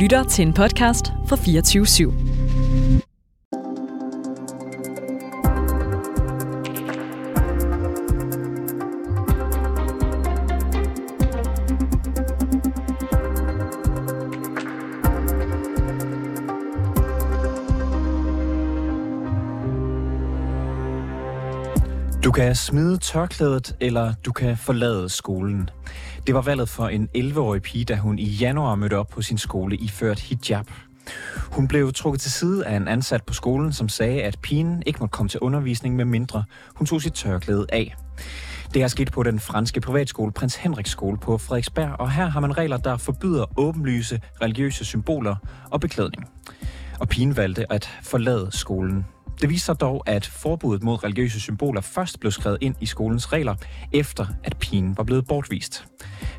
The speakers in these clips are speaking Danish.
lytter til en podcast fra 24 /7. Du kan smide tørklædet, eller du kan forlade skolen. Det var valget for en 11-årig pige, da hun i januar mødte op på sin skole i ført hijab. Hun blev trukket til side af en ansat på skolen, som sagde, at pigen ikke måtte komme til undervisning med mindre hun tog sit tørklæde af. Det er sket på den franske privatskole Prins Henriks skole på Frederiksberg, og her har man regler, der forbyder åbenlyse religiøse symboler og beklædning. Og pigen valgte at forlade skolen. Det viser sig dog, at forbuddet mod religiøse symboler først blev skrevet ind i skolens regler, efter at pigen var blevet bortvist.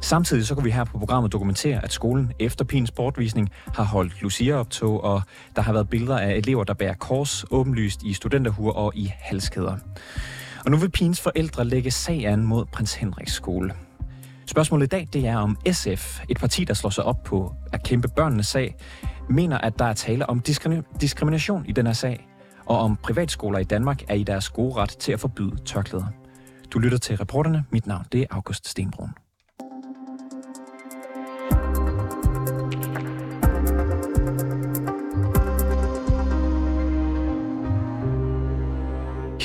Samtidig så kunne vi her på programmet dokumentere, at skolen efter pigens bortvisning har holdt Lucia-optog, og der har været billeder af elever, der bærer kors åbenlyst i studenterhuer og i halskæder. Og nu vil pigens forældre lægge sag an mod prins Henriks skole. Spørgsmålet i dag, det er om SF, et parti, der slår sig op på at kæmpe børnenes sag, mener, at der er tale om diskrimination i den her sag, og om privatskoler i Danmark er i deres gode ret til at forbyde tørklæder. Du lytter til reporterne. Mit navn det er August Stenbrun.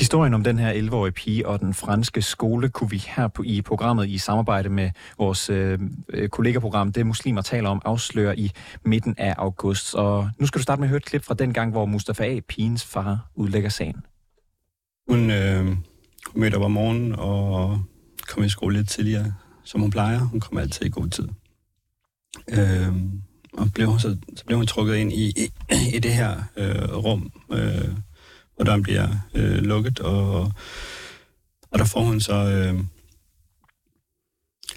Historien om den her 11-årige pige og den franske skole kunne vi her på, i programmet i samarbejde med vores øh, øh kollegaprogram, det Muslimer taler om, afslører i midten af august. Og nu skal du starte med at høre et klip fra den gang, hvor Mustafa A., pigens far, udlægger sagen. Hun øh, mødte op om morgenen og kom i skole lidt tidligere, som hun plejer. Hun kommer altid i god tid. Øh, og blev, så, så blev hun trukket ind i, i, i det her øh, rum, øh, hvor døren bliver øh, lukket, og, og der får hun så øh,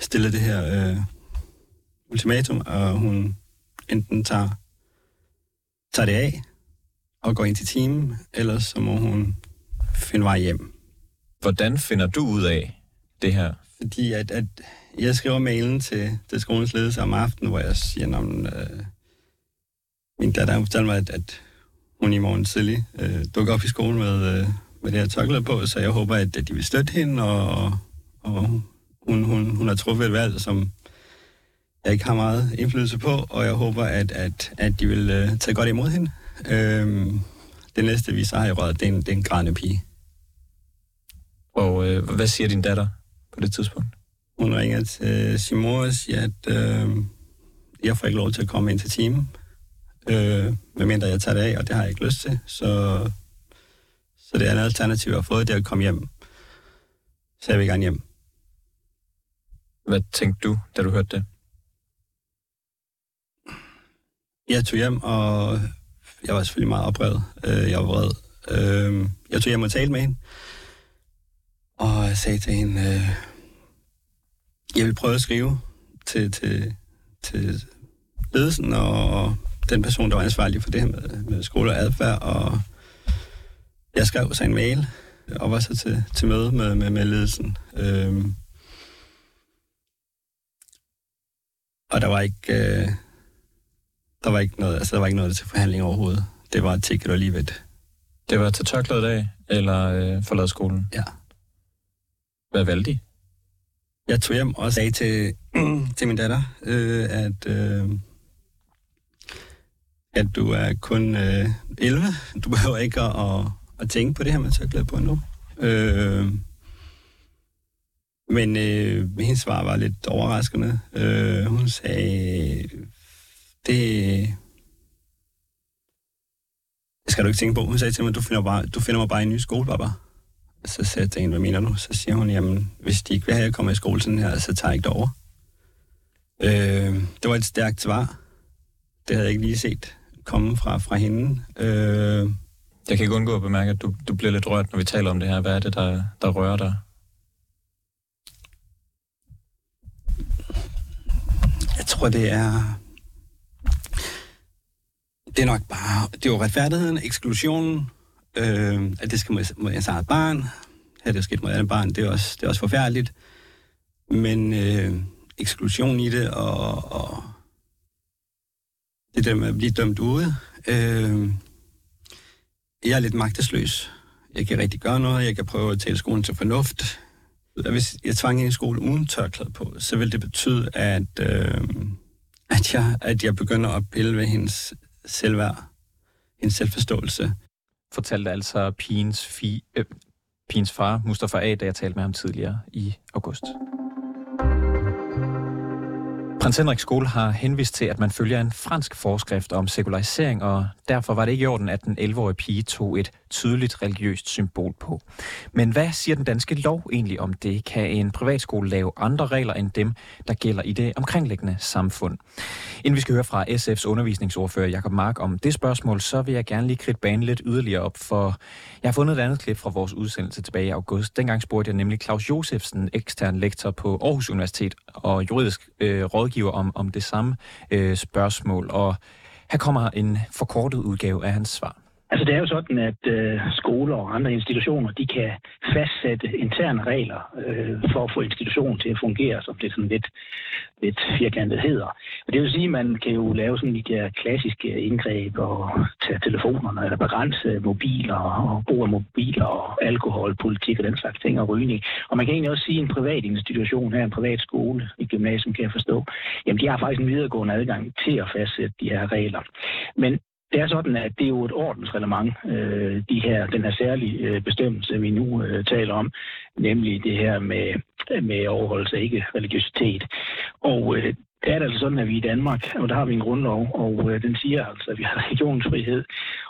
stillet det her øh, ultimatum, og hun enten tager, tager det af og går ind til timen, eller så må hun finde vej hjem. Hvordan finder du ud af det her? Fordi at, at jeg skriver mailen til, til skolens ledelse om aftenen, hvor jeg siger, at øh, min datter har fortalt mig, at, at hun i morgen tidlig øh, dukker op i skolen med, øh, med det her tørklæde på, så jeg håber, at, at de vil støtte hende, og, og hun, hun, hun har truffet et valg, som jeg ikke har meget indflydelse på, og jeg håber, at, at, at de vil øh, tage godt imod hende. Øh, det næste, vi så har i røret, det er en, det er en grædende pige. Og øh, hvad siger din datter på det tidspunkt? Hun ringer til sin mor og siger, at øh, jeg får ikke lov til at komme ind til timen øh, medmindre jeg tager det af, og det har jeg ikke lyst til. Så, så det er en alternativ, jeg har fået, det at komme hjem. Så jeg vil gerne hjem. Hvad tænkte du, da du hørte det? Jeg tog hjem, og jeg var selvfølgelig meget oprevet. Øh, jeg var vred. Øh, jeg tog hjem og talte med hende, og jeg sagde til hende, øh, jeg vil prøve at skrive til, til, til ledelsen og den person, der var ansvarlig for det her med, med skole og adfærd, og jeg skrev så en mail, og var så til, til møde med, med, med ledelsen. Øhm, og der var ikke... Øh, der var ikke noget, altså der var ikke noget til forhandling overhovedet. Det var et ticket og livet. Det var til tørklædet af, eller øh, forlade skolen? Ja. Hvad valgte de? Jeg tog hjem og sagde til, til min datter, øh, at... Øh, at du er kun øh, 11. Du behøver ikke at, at, at tænke på det her, man så på nu. Øh, men øh, hendes svar var lidt overraskende. Øh, hun sagde, det skal du ikke tænke på. Hun sagde til mig, du finder, bare, du finder mig bare i en ny skole, papa. Så sagde jeg til hende, hvad mener du? Så siger hun, jamen, hvis de ikke vil have, at jeg kommer i skole sådan her, så tager jeg ikke det over. Øh, det var et stærkt svar. Det havde jeg ikke lige set komme fra, fra hende. Øh, jeg kan ikke undgå at bemærke, at du, du bliver lidt rørt, når vi taler om det her. Hvad er det, der, der rører dig? Jeg tror, det er... Det er nok bare... Det er jo retfærdigheden, eksklusionen, øh, at det skal mod, mod ens eget barn. Her det er sket mod andet barn, det er også, det er også forfærdeligt. Men øh, eksklusion i det, og, og det der med at blive dømt ude. Øh, jeg er lidt magtesløs. Jeg kan rigtig gøre noget. Jeg kan prøve at tale skolen til fornuft. Hvis jeg tvang ind i skole uden tørklæde på, så vil det betyde, at, øh, at, jeg, at jeg begynder at pille ved hendes selvværd, hendes selvforståelse. Fortalte altså pigens, fi, øh, pigens far, Mustafa A., da jeg talte med ham tidligere i august. Prins Henriks skole har henvist til, at man følger en fransk forskrift om sekularisering, og derfor var det ikke i orden, at den 11-årige pige tog et tydeligt religiøst symbol på. Men hvad siger den danske lov egentlig om det? Kan en privatskole lave andre regler end dem, der gælder i det omkringliggende samfund? Inden vi skal høre fra SF's undervisningsordfører Jakob Mark om det spørgsmål, så vil jeg gerne lige kridte banen lidt yderligere op, for jeg har fundet et andet klip fra vores udsendelse tilbage i august. Dengang spurgte jeg nemlig Claus Josefsen, ekstern lektor på Aarhus Universitet og juridisk øh, rådgiver om, om det samme øh, spørgsmål. Og her kommer en forkortet udgave af hans svar. Altså det er jo sådan, at øh, skoler og andre institutioner, de kan fastsætte interne regler øh, for at få institutionen til at fungere, som det sådan lidt, lidt firkantet hedder. Og det vil sige, at man kan jo lave sådan de der klassiske indgreb og tage telefonerne, eller begrænse mobiler og brug af mobiler og alkoholpolitik og den slags ting og rygning. Og man kan egentlig også sige, at en privat institution her, en privat skole i gymnasium, kan jeg forstå, jamen de har faktisk en videregående adgang til at fastsætte de her regler. Men det er sådan, at det er jo et ordensreglement, øh, de her, den her særlige øh, bestemmelse, vi nu øh, taler om, nemlig det her med, med overholdelse af ikke religiøsitet. Og øh, det er det altså sådan, at vi i Danmark, og der har vi en grundlov, og øh, den siger altså, at vi har religionsfrihed,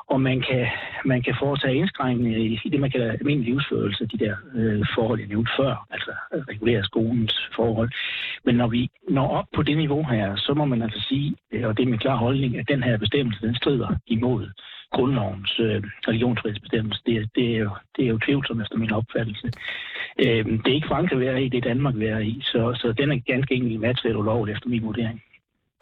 og man kan, man kan foretage indskrænkninger i, i det, man kalder almindelig livsførelse, de der øh, forhold, jeg nævnte før, altså regulere skolens forhold. Men når vi når op på det niveau her, så må man altså sige, øh, og det er min klar holdning, at den her bestemmelse, den strider imod grundlovens øh, religionsfrihedsbestemmelse. Det, det, er jo, det er jo tvivlsomt efter min opfattelse. Øh, det er ikke Frankrig være i, det er Danmark værd i, så, så den er ganske enkelt materielt ulovlig efter min vurdering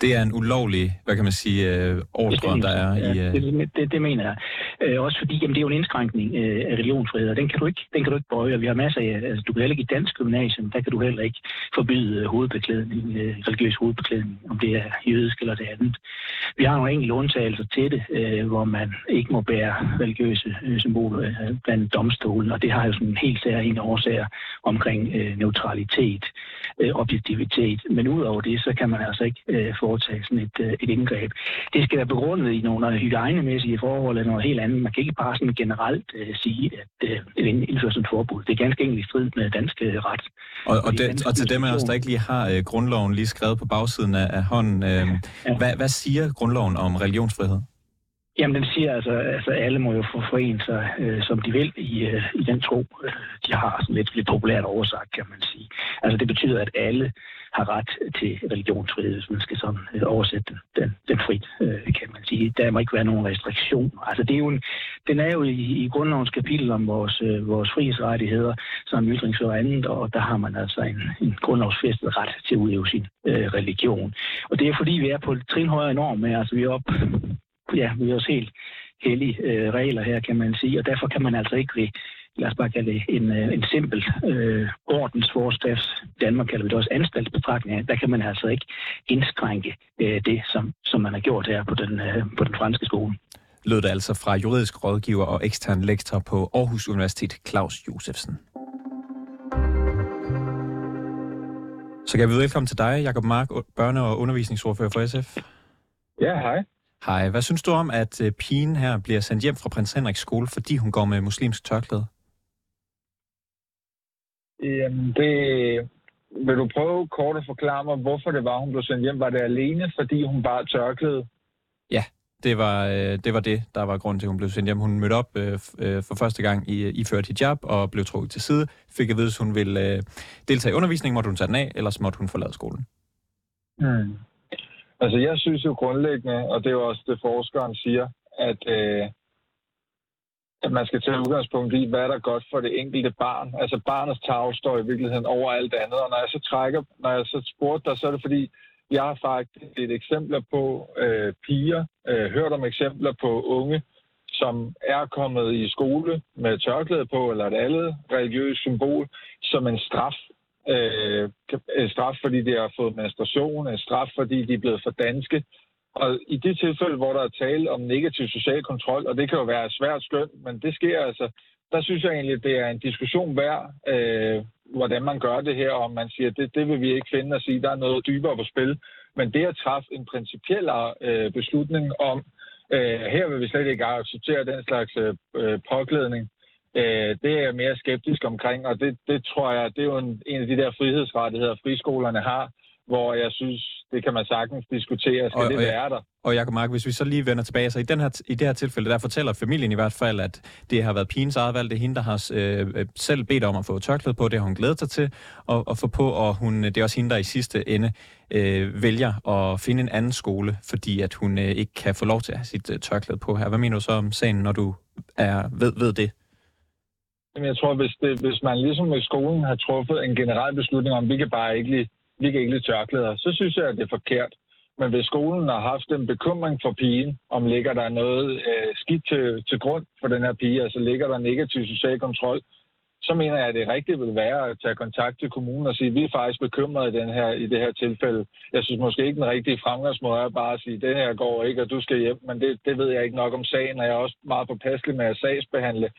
det er en ulovlig, hvad kan man sige, øh, ordre, der er ja, i... Øh... Det, det, det mener jeg. Øh, også fordi, jamen, det er jo en indskrænkning øh, af religionsfrihed, og den kan du ikke, den kan du ikke bøje. Vi har masser af, altså, du kan heller ikke i dansk gymnasium, der kan du heller ikke forbyde hovedbeklædning, øh, religiøs hovedbeklædning, om det er jødisk eller det andet. Vi har nogle enkelte undtagelser til det, øh, hvor man ikke må bære religiøse øh, symboler øh, blandt domstolen, og det har jo sådan en helt særlig årsager omkring øh, neutralitet, øh, objektivitet. Men udover det, så kan man altså ikke øh, foretage sådan et, øh, et indgreb. Det skal være begrundet i nogle hygiejnemæssige forhold eller noget helt andet. Man kan ikke bare sådan generelt øh, sige, at øh, indføres et forbud. Det er ganske enkelt i strid med dansk øh, ret. Og, og, det, og til dem af os, der ikke lige har øh, grundloven lige skrevet på bagsiden af, af hånden, øh, ja. hvad, hvad siger grundloven om religionsfrihed? Jamen, den siger altså, altså alle må jo få forene sig, øh, som de vil, i, øh, i den tro, øh, de har. Sådan lidt, lidt populært oversagt, kan man sige. Altså, det betyder, at alle har ret til religionsfrihed, hvis man skal sådan øh, oversætte den, den, den frit, øh, kan man sige. Der må ikke være nogen restriktioner. Altså det er jo en, den er jo i, i grundlovens kapitel om vores, øh, vores frihedsrettigheder, som ytrings og andet, og der har man altså en, en grundlovsfæstet ret til at udøve sin øh, religion. Og det er fordi, vi er på et trin højere norm, altså vi er op, ja, vi er også helt hellige øh, regler her, kan man sige, og derfor kan man altså ikke lad os bare kalde det en, øh, en simpel øh, ordensforskrift. Danmark kalder vi det også anstaltsbetragtning. Der kan man altså ikke indskrænke øh, det, som, som man har gjort her på den, øh, på den franske skole. Lød det altså fra juridisk rådgiver og ekstern lektor på Aarhus Universitet, Claus Josefsen. Så kan vi velkommen til dig, Jakob Mark, børne- og undervisningsordfører for SF. Ja, hej. Hej. Hvad synes du om, at øh, pigen her bliver sendt hjem fra prins Henriks skole, fordi hun går med muslimsk tørklæde? Jamen, det... Vil du prøve kort at forklare mig, hvorfor det var, hun blev sendt hjem? Var det alene, fordi hun bare tørklæde? Ja, det var, øh, det var det, der var grund til, at hun blev sendt hjem. Hun mødte op øh, øh, for første gang i, i ført hijab og blev trukket til side. Fik at vide, at hun ville deltage i undervisningen, måtte hun tage den af, ellers måtte hun forlade skolen. Hmm. Altså, jeg synes jo grundlæggende, og det er jo også det, forskeren siger, at øh, at man skal tage udgangspunkt i, hvad er der godt for det enkelte barn. Altså barnets tag står i virkeligheden over alt andet, og når jeg så trækker, når jeg så spurgte dig, så er det fordi, jeg har faktisk et eksempler på øh, piger, øh, hørt om eksempler på unge, som er kommet i skole med tørklæde på, eller et andet religiøst symbol, som en straf. Øh, øh, straf, fordi de har fået menstruation, en straf, fordi de er blevet for danske, Og i de tilfælde, hvor der er tale om negativ social kontrol, og det kan jo være svært skønt, men det sker altså, der synes jeg egentlig, at det er en diskussion værd, øh, hvordan man gør det her, og man siger, det, det vil vi ikke finde at sige, der er noget dybere på spil. Men det at træffe en principiel øh, beslutning om, øh, her vil vi slet ikke acceptere den slags øh, øh påklædning, øh, det er jeg mere skeptisk omkring, og det, det tror jeg, det er jo en, en af de der frihedsrettigheder, friskolerne har, hvor jeg synes, det kan man sagtens diskutere. Skal og, det og, være der? Og Jacob Mark, hvis vi så lige vender tilbage, så i, den her, i det her tilfælde, der fortæller familien i hvert fald, at det har været pigens eget valg. Det er hende, der har øh, selv bedt om at få tørklæde på. Det har hun glædet sig til at, at få på, og hun, det er også hende, der i sidste ende øh, vælger at finde en anden skole, fordi at hun øh, ikke kan få lov til at have sit øh, tørklæde på her. Hvad mener du så om sagen, når du er, ved, ved det? Jeg tror, hvis, det, hvis man ligesom i skolen har truffet en generel beslutning om, vi kan bare ikke lide vi kan ikke lide tørklæder, så synes jeg, at det er forkert. Men hvis skolen har haft en bekymring for pigen, om ligger der noget øh, skidt til, til grund for den her pige, altså ligger der negativ social kontrol, så mener jeg, at det rigtige vil være at tage kontakt til kommunen og sige, at vi er faktisk bekymrede i, den her, i det her tilfælde. Jeg synes måske ikke, den rigtige fremgangsmåde er bare at sige, at det her går ikke, og du skal hjem. Men det, det ved jeg ikke nok om sagen, og jeg er også meget påpasselig med at sagsbehandle.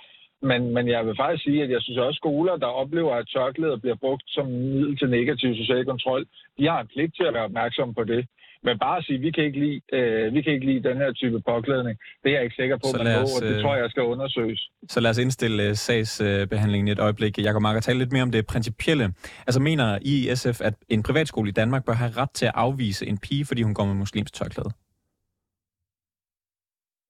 Men, men jeg vil faktisk sige, at jeg synes også, at skoler, der oplever, at tørklæder bliver brugt som middel til negativ social kontrol, de har en pligt til at være opmærksomme på det. Men bare at sige, at vi kan ikke lide, øh, vi kan ikke lide den her type påklædning, det er jeg ikke sikker på, man må, og det øh, tror jeg, jeg skal undersøges. Så lad os indstille uh, sagsbehandlingen i et øjeblik. Jakob Marker, tale lidt mere om det principielle. Altså mener I i SF, at en privatskole i Danmark bør have ret til at afvise en pige, fordi hun går med muslimsk tørklæde?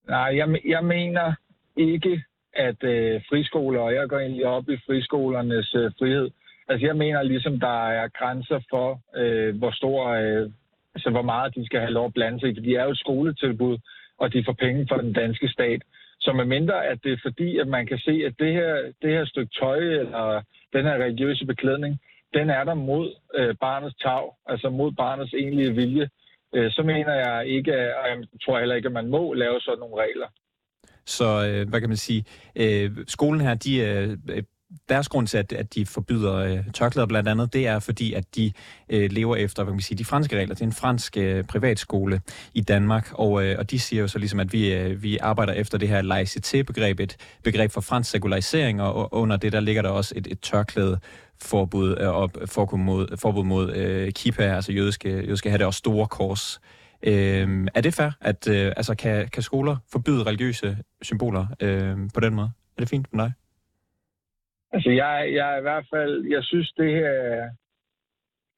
Nej, jeg, jeg mener ikke, at øh, friskoler, og jeg går egentlig op i friskolernes øh, frihed, altså jeg mener ligesom, der er grænser for, øh, hvor stor, øh, altså hvor meget de skal have lov at blande sig i, for de er jo et skoletilbud, og de får penge fra den danske stat. Så med mindre, at det er fordi, at man kan se, at det her, det her stykke tøj, eller den her religiøse beklædning, den er der mod øh, barnets tag, altså mod barnets egentlige vilje, øh, så mener jeg ikke, og jeg tror heller ikke, at man må lave sådan nogle regler. Så øh, hvad kan man sige? Øh, skolen her, de øh, øh, deres grund til, at, at de forbyder øh, tørklæder blandt andet, det er fordi, at de øh, lever efter hvad kan man sige, de franske regler. Det er en fransk øh, privatskole i Danmark, og, øh, og de siger jo så ligesom, at vi, øh, vi arbejder efter det her laicité-begreb, et begreb for fransk sekularisering, og, og under det, der ligger der også et, et tørklæde forbud øh, og forbud mod, forbud mod øh, kippa, altså jødiske, jødiske have det også store kors. Øh, Øhm, er det fair, at øh, altså, kan, kan skoler forbyde religiøse symboler øh, på den måde? Er det fint for dig? Altså, jeg, jeg i hvert fald, jeg synes, det her,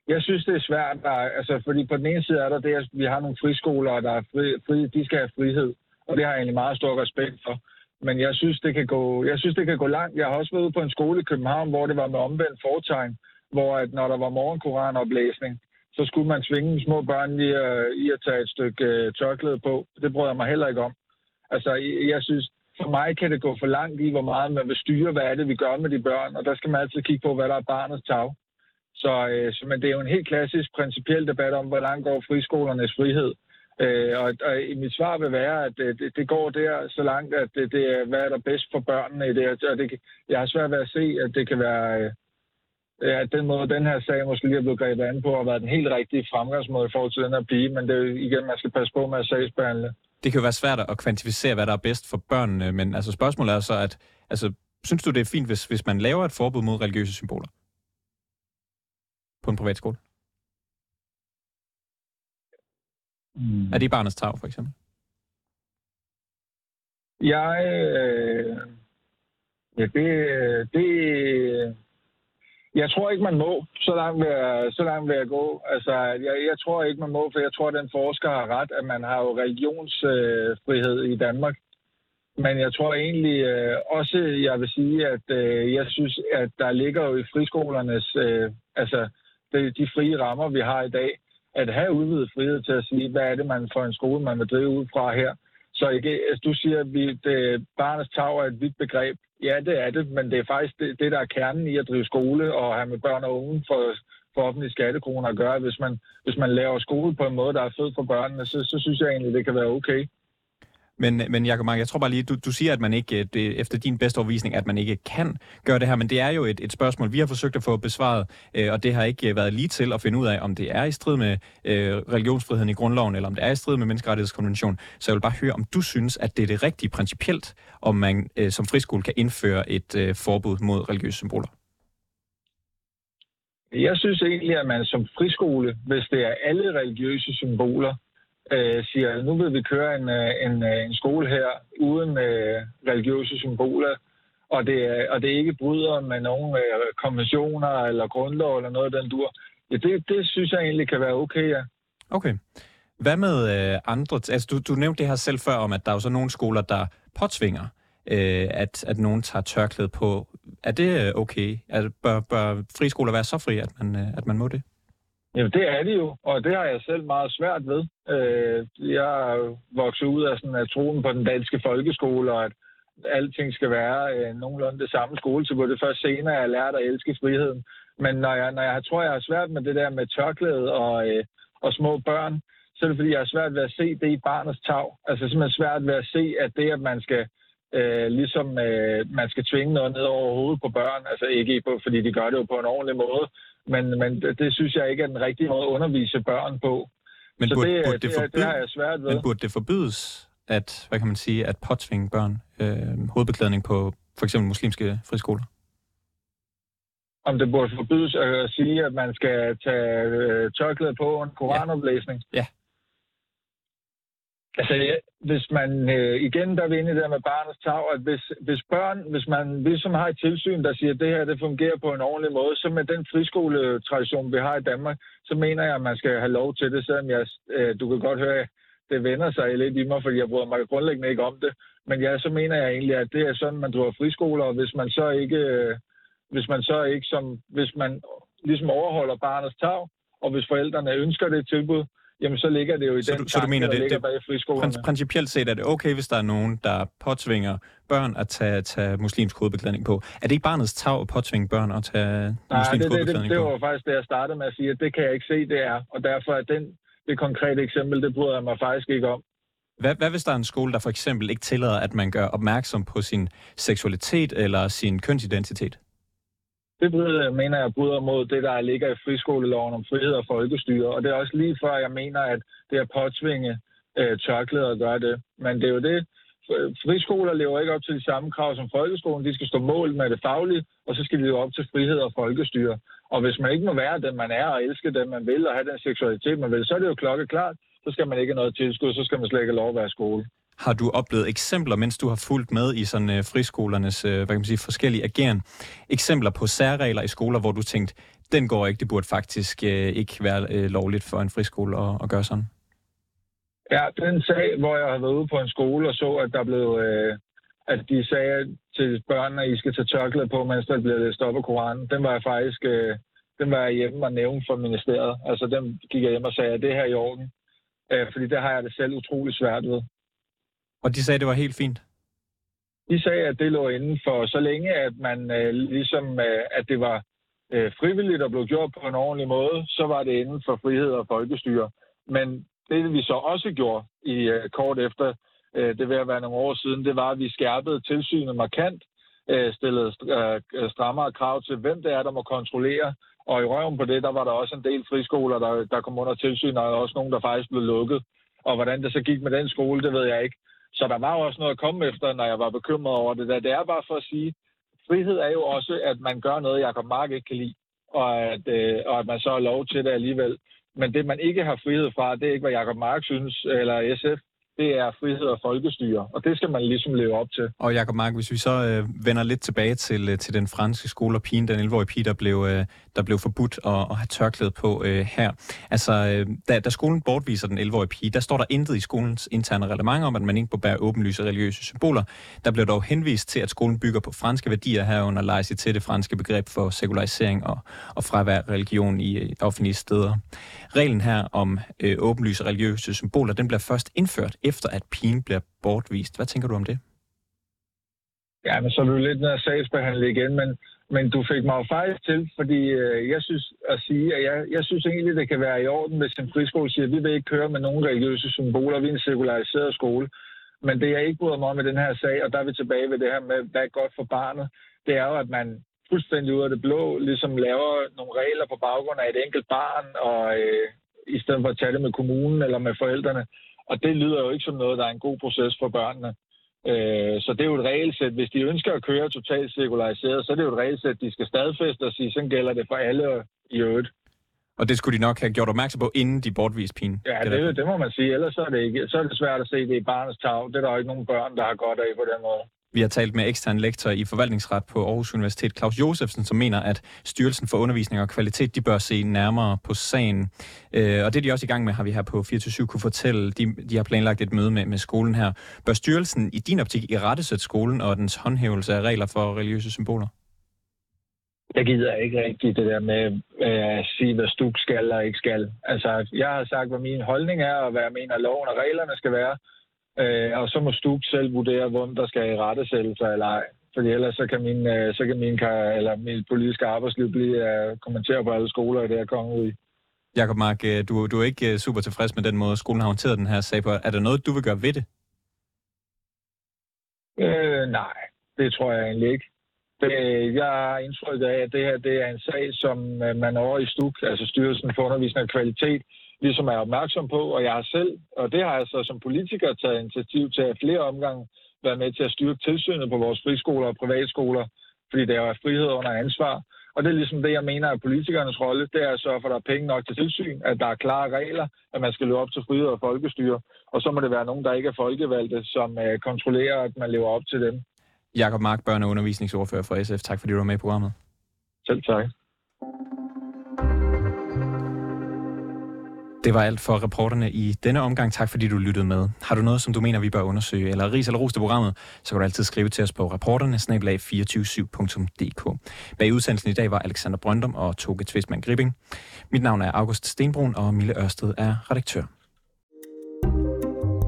jeg synes, det er svært, der, altså, fordi på den ene side er der det, at vi har nogle friskoler, der er fri, fri, de skal have frihed, og det har jeg egentlig meget stor respekt for. Men jeg synes, det kan gå, jeg synes, det kan gå langt. Jeg har også været ude på en skole i København, hvor det var med omvendt fortegn, hvor at når der var morgenkoranoplæsning, så skulle man svinge små børn i at, i at tage et stykke øh, tørklæde på. Det bryder jeg mig heller ikke om. Altså, jeg synes, for mig kan det gå for langt i, hvor meget man vil styre, hvad er det, vi gør med de børn, og der skal man altid kigge på, hvad der er barnets tag. Så, øh, så men det er jo en helt klassisk principiel debat om, hvordan går friskolernes frihed. Øh, og, og i mit svar vil være, at øh, det, det går der så langt, at det, det er, hvad er der bedst for børnene i det. Og det, jeg har svært ved at se, at det kan være... Øh, Øh, at den måde, den her sag måske lige er blevet grebet an på, har været den helt rigtige fremgangsmåde i forhold til den her pige, men det er jo igen, man skal passe på med at sagsbehandle. Det kan jo være svært at kvantificere, hvad der er bedst for børnene, men altså spørgsmålet er så, at altså, synes du, det er fint, hvis, hvis man laver et forbud mod religiøse symboler på en privat skole? Mm. Er det i barnets tag, for eksempel? Jeg... Øh, ja, det, det, jeg tror ikke, man må. Så langt vil jeg, så langt vil jeg gå. Altså, jeg, jeg tror ikke, man må, for jeg tror, at den forsker har ret, at man har jo religionsfrihed øh, i Danmark. Men jeg tror egentlig øh, også, jeg vil sige, at øh, jeg synes, at der ligger jo i friskolernes, øh, altså de, de frie rammer, vi har i dag, at have udvidet frihed til at sige, hvad er det, man for en skole, man vil drive ud fra her. Så ikke, altså, du siger, at vi, det, øh, barnets tag er et vidt begreb. Ja, det er det, men det er faktisk det, det, der er kernen i at drive skole og have med børn og unge for, for offentlige skattekroner at gøre. Hvis man, hvis man laver skole på en måde, der er fed for børnene, så, så synes jeg egentlig, det kan være okay. Men, men Jacob Mark, jeg tror bare lige, du, du siger, at man ikke, øh, det, efter din bedste overvisning, at man ikke kan gøre det her, men det er jo et, et spørgsmål, vi har forsøgt at få besvaret, øh, og det har ikke øh, været lige til at finde ud af, om det er i strid med øh, religionsfriheden i grundloven, eller om det er i strid med menneskerettighedskonventionen. Så jeg vil bare høre, om du synes, at det er det rigtige principielt, om man øh, som friskole kan indføre et øh, forbud mod religiøse symboler. Jeg synes egentlig, at man som friskole, hvis det er alle religiøse symboler, øh, siger, nu vil vi køre en, øh, en, øh, en skole her uden øh, religiøse symboler, og det, og det ikke bryder med nogen øh, konventioner eller grundlov eller noget af den dur. Ja, det, det synes jeg egentlig kan være okay, ja. Okay. Hvad med øh, andre? Altså, du, du nævnte det her selv før om, at der er jo så nogle skoler, der påtvinger, øh, at, at nogen tager tørklæde på. Er det øh, okay? Er, bør, bør friskoler være så fri, at man, øh, at man må det? Jamen, det er det jo, og det har jeg selv meget svært ved. Øh, jeg er vokset ud af sådan, at troen på den danske folkeskole, og at alting skal være øh, nogenlunde det samme skole, så det først senere, jeg har lært at elske friheden. Men når jeg, når jeg tror, jeg har svært med det der med tørklæde og, øh, og små børn, så er det fordi, jeg har svært ved at se det i barnets tag. Altså simpelthen svært ved at se, at det, at man skal øh, ligesom øh, man skal tvinge noget ned over hovedet på børn, altså ikke på, fordi de gør det jo på en ordentlig måde, men, men det, det synes jeg ikke er den rigtige måde at undervise børn på. Men så burde, det, burde det, det, forbyde, det har jeg svært ved. Men burde det forbydes, at, hvad kan man sige, at påtvinge børn øh, hovedbeklædning på for eksempel muslimske friskoler? Om det burde forbydes at sige, at man skal tage øh, tørklæde på en koranoplæsning? Ja. Altså, ja, hvis man øh, igen, der er vi inde i det med barnets tag, at hvis, hvis børn, hvis man ligesom har et tilsyn, der siger, at det her det fungerer på en ordentlig måde, så med den friskoletradition, vi har i Danmark, så mener jeg, at man skal have lov til det, selvom jeg, øh, du kan godt høre, det vender sig lidt i mig, fordi jeg bryder mig grundlæggende ikke om det. Men ja, så mener jeg egentlig, at det er sådan, man driver friskoler, og hvis man så ikke, øh, hvis man så ikke som, hvis man ligesom overholder barnets tag, og hvis forældrene ønsker det tilbud, jamen så ligger det jo i så den du, så du mener, det, ligger det, bag friskolerne. Prin- principielt set er det okay, hvis der er nogen, der påtvinger børn at tage, tage muslimsk hovedbeklædning på. Er det ikke barnets tag at påtvinge børn at tage Nej, muslimsk det, det, det, hovedbeklædning det på? var faktisk det, jeg startede med at sige, at det kan jeg ikke se, det er. Og derfor er den, det konkrete eksempel, det bryder jeg mig faktisk ikke om. Hvad, hvad hvis der er en skole, der for eksempel ikke tillader, at man gør opmærksom på sin seksualitet eller sin kønsidentitet? Det bryder, mener jeg bryder mod det, der ligger i friskoleloven om frihed og folkestyre. Og det er også lige før, jeg mener, at det er påtvinge øh, tørklæder at gøre det. Men det er jo det, friskoler lever ikke op til de samme krav som folkeskolen. De skal stå mål med det faglige, og så skal de leve op til frihed og folkestyre. Og hvis man ikke må være den, man er, og elske den, man vil, og have den seksualitet, man vil, så er det jo klokkeklart. Så skal man ikke have noget tilskud, så skal man slet ikke have lov at være i skole. Har du oplevet eksempler, mens du har fulgt med i sådan øh, friskolernes øh, hvad kan man sige, forskellige ageren, eksempler på særregler i skoler, hvor du tænkte, den går ikke, det burde faktisk øh, ikke være øh, lovligt for en friskole at, at gøre sådan? Ja, den sag, hvor jeg har været ude på en skole og så, at der blev, øh, at de sagde til børnene, at I skal tage tørklæde på, mens der bliver læst op af Koranen, den var jeg faktisk, øh, den var jeg hjemme og nævnt for ministeriet. Altså, den gik jeg hjem og sagde, at det her er i orden. Øh, fordi det har jeg det selv utrolig svært ved. Og de sagde, det var helt fint? De sagde, at det lå inden for så længe, at man øh, ligesom, øh, at det var øh, frivilligt og blev gjort på en ordentlig måde, så var det inden for frihed og folkestyre. Men det, vi så også gjorde i øh, kort efter, øh, det vil at være nogle år siden, det var, at vi skærpede tilsynet markant, øh, stillede øh, strammere krav til, hvem det er, der må kontrollere. Og i røven på det, der var der også en del friskoler, der, der kom under tilsyn, og også nogen, der faktisk blev lukket. Og hvordan det så gik med den skole, det ved jeg ikke. Så der var også noget at komme efter, når jeg var bekymret over det der. Det er bare for at sige, frihed er jo også, at man gør noget, Jacob Mark ikke kan lide, og at, øh, og at man så har lov til det alligevel. Men det, man ikke har frihed fra, det er ikke, hvad Jacob Mark synes, eller SF det er frihed og folkestyre, og det skal man ligesom leve op til. Og Jacob Mark, hvis vi så øh, vender lidt tilbage til, øh, til den franske skole og pigen, den 11-årige pige, der blev, øh, der blev forbudt at, at have tørklæde på øh, her. Altså, øh, da, da skolen bortviser den 11-årige pige, der står der intet i skolens interne reglement om, at man ikke må bære åbenlyse religiøse symboler. Der blev dog henvist til, at skolen bygger på franske værdier herunder leger sig til det franske begreb for sekularisering og, og fravær religion i øh, offentlige steder. Reglen her om øh, åbenlyse religiøse symboler, den bliver først indført efter, at pigen bliver bortvist. Hvad tænker du om det? Ja, men så er du lidt ned sagsbehandle igen, men, men du fik mig jo faktisk til, fordi øh, jeg synes at sige, at jeg, jeg synes egentlig, det kan være i orden, hvis en friskole siger, at vi vil ikke køre med nogen religiøse symboler, vi er en sekulariseret skole. Men det, jeg ikke bryder mig om i den her sag, og der er vi tilbage ved det her med, hvad er godt for barnet, det er jo, at man fuldstændig ud af det blå ligesom laver nogle regler på baggrund af et enkelt barn, og øh, i stedet for at tage det med kommunen eller med forældrene. Og det lyder jo ikke som noget, der er en god proces for børnene. Øh, så det er jo et regelsæt. Hvis de ønsker at køre totalt sekulariseret, så er det jo et regelsæt, de skal stadfæste og sige, sådan gælder det for alle i øvrigt. Og det skulle de nok have gjort opmærksom på, inden de bortviste pigen. Ja, det, det, det må man sige. Ellers så er det, ikke, så er det svært at se det i barnets tag. Det er der jo ikke nogen børn, der har godt af på den måde. Vi har talt med ekstern lektor i forvaltningsret på Aarhus Universitet, Claus Josefsen, som mener, at Styrelsen for Undervisning og Kvalitet, de bør se nærmere på sagen. Øh, og det er de også i gang med, har vi her på 24 kunne fortælle. De, de har planlagt et møde med, med skolen her. Bør styrelsen i din optik i rettesætte skolen og dens håndhævelse af regler for religiøse symboler? Jeg gider ikke rigtig det der med øh, at sige, hvad stuk skal og ikke skal. Altså, jeg har sagt, hvad min holdning er, og hvad jeg mener, loven og reglerne skal være. Øh, og så må Stuk selv vurdere, hvem der skal i rettesættelser eller ej. Fordi ellers så kan min, øh, så kan min, eller min politiske arbejdsliv blive at kommentere på alle skoler i det her kongerige. Jakob Mark, øh, du, du er ikke øh, super tilfreds med den måde, skolen har håndteret den her sag på. Er der noget, du vil gøre ved det? Øh, nej, det tror jeg egentlig ikke. Det, jeg har indtryk af, at det her det er en sag, som øh, man over i STUK, altså Styrelsen for Undervisning og Kvalitet, ligesom er opmærksom på, og jeg har selv, og det har jeg så som politiker taget initiativ til at flere omgange være med til at styrke tilsynet på vores friskoler og privatskoler, fordi der er frihed under ansvar. Og det er ligesom det, jeg mener er politikernes rolle, det er at sørge for, at der er penge nok til tilsyn, at der er klare regler, at man skal løbe op til frihed og folkestyre. Og så må det være nogen, der ikke er folkevalgte, som øh, kontrollerer, at man lever op til dem. Jakob Mark, børne- og undervisningsordfører for SF. Tak fordi du var med i programmet. Selv tak. Det var alt for reporterne i denne omgang. Tak fordi du lyttede med. Har du noget, som du mener, vi bør undersøge, eller ris eller ros til programmet, så kan du altid skrive til os på reporterne 247dk Bag udsendelsen i dag var Alexander Brøndum og Toge Tvistmann Gripping. Mit navn er August Stenbrun, og Mille Ørsted er redaktør.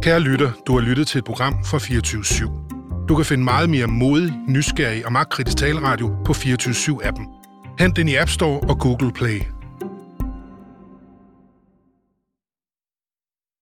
Kære lytter, du har lyttet til et program fra 24 /7. Du kan finde meget mere modig, nysgerrig og magtkritisk taleradio på 24 7 appen Hent den i App Store og Google Play.